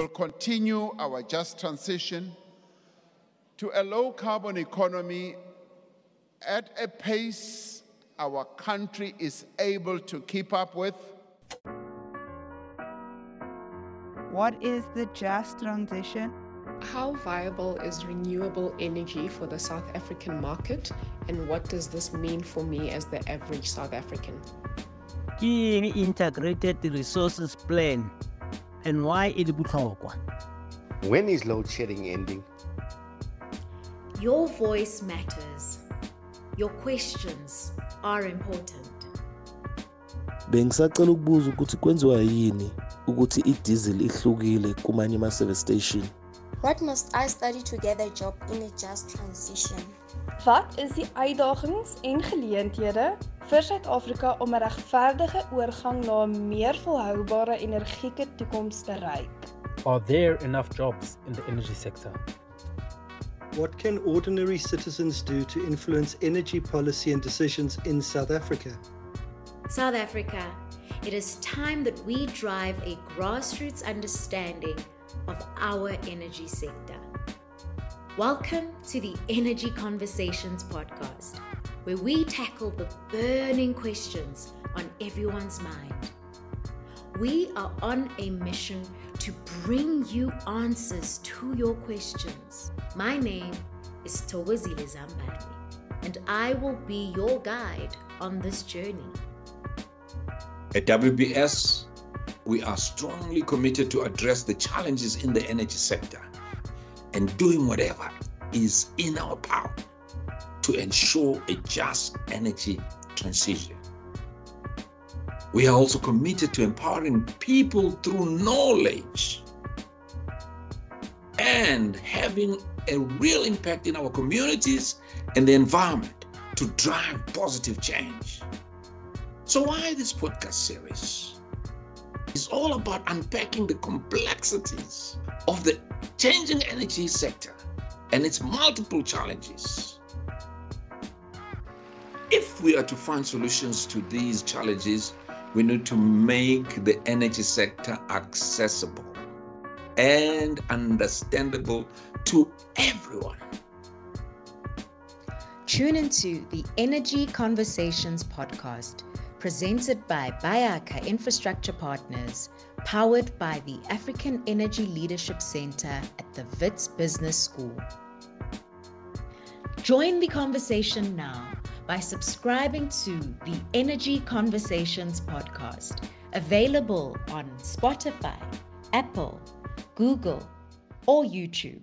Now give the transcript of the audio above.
will continue our just transition to a low carbon economy at a pace our country is able to keep up with. What is the just transition? How viable is renewable energy for the South African market, and what does this mean for me as the average South African? ke eng integrated resources plan and why e le botlhokwa When is load shedding ending? Your voice matters. Your questions are important. bengisacela ukubuza ukuthi kwenziwa yini ukuthi i-diesel ihlukile kumanye ama-service station What must I study to get a job in a just transition? Wat is die uitdagings en geleenthede vir Suid-Afrika om 'n regverdige oorgang na 'n meer volhoubare energieke toekoms te bereik? Are there enough jobs in the energy sector? What can ordinary citizens do to influence energy policy and decisions in South Africa? South Africa, it is time that we drive a grassroots understanding of our energy sector. Welcome to the Energy Conversations podcast, where we tackle the burning questions on everyone's mind. We are on a mission to bring you answers to your questions. My name is Thokozile Zambane, and I will be your guide on this journey. At WBS, we are strongly committed to address the challenges in the energy sector and doing whatever is in our power to ensure a just energy transition. We are also committed to empowering people through knowledge and having a real impact in our communities and the environment to drive positive change. So, why this podcast series? It's all about unpacking the complexities of the changing energy sector and its multiple challenges. If we are to find solutions to these challenges, we need to make the energy sector accessible and understandable to everyone. Tune into the Energy Conversations podcast, presented by Bayakha Infrastructure Partners, powered by the African Energy Leadership Center at the WITS Business School. Join the conversation now by subscribing to the Energy Conversations podcast, available on Spotify, Apple, Google, or YouTube.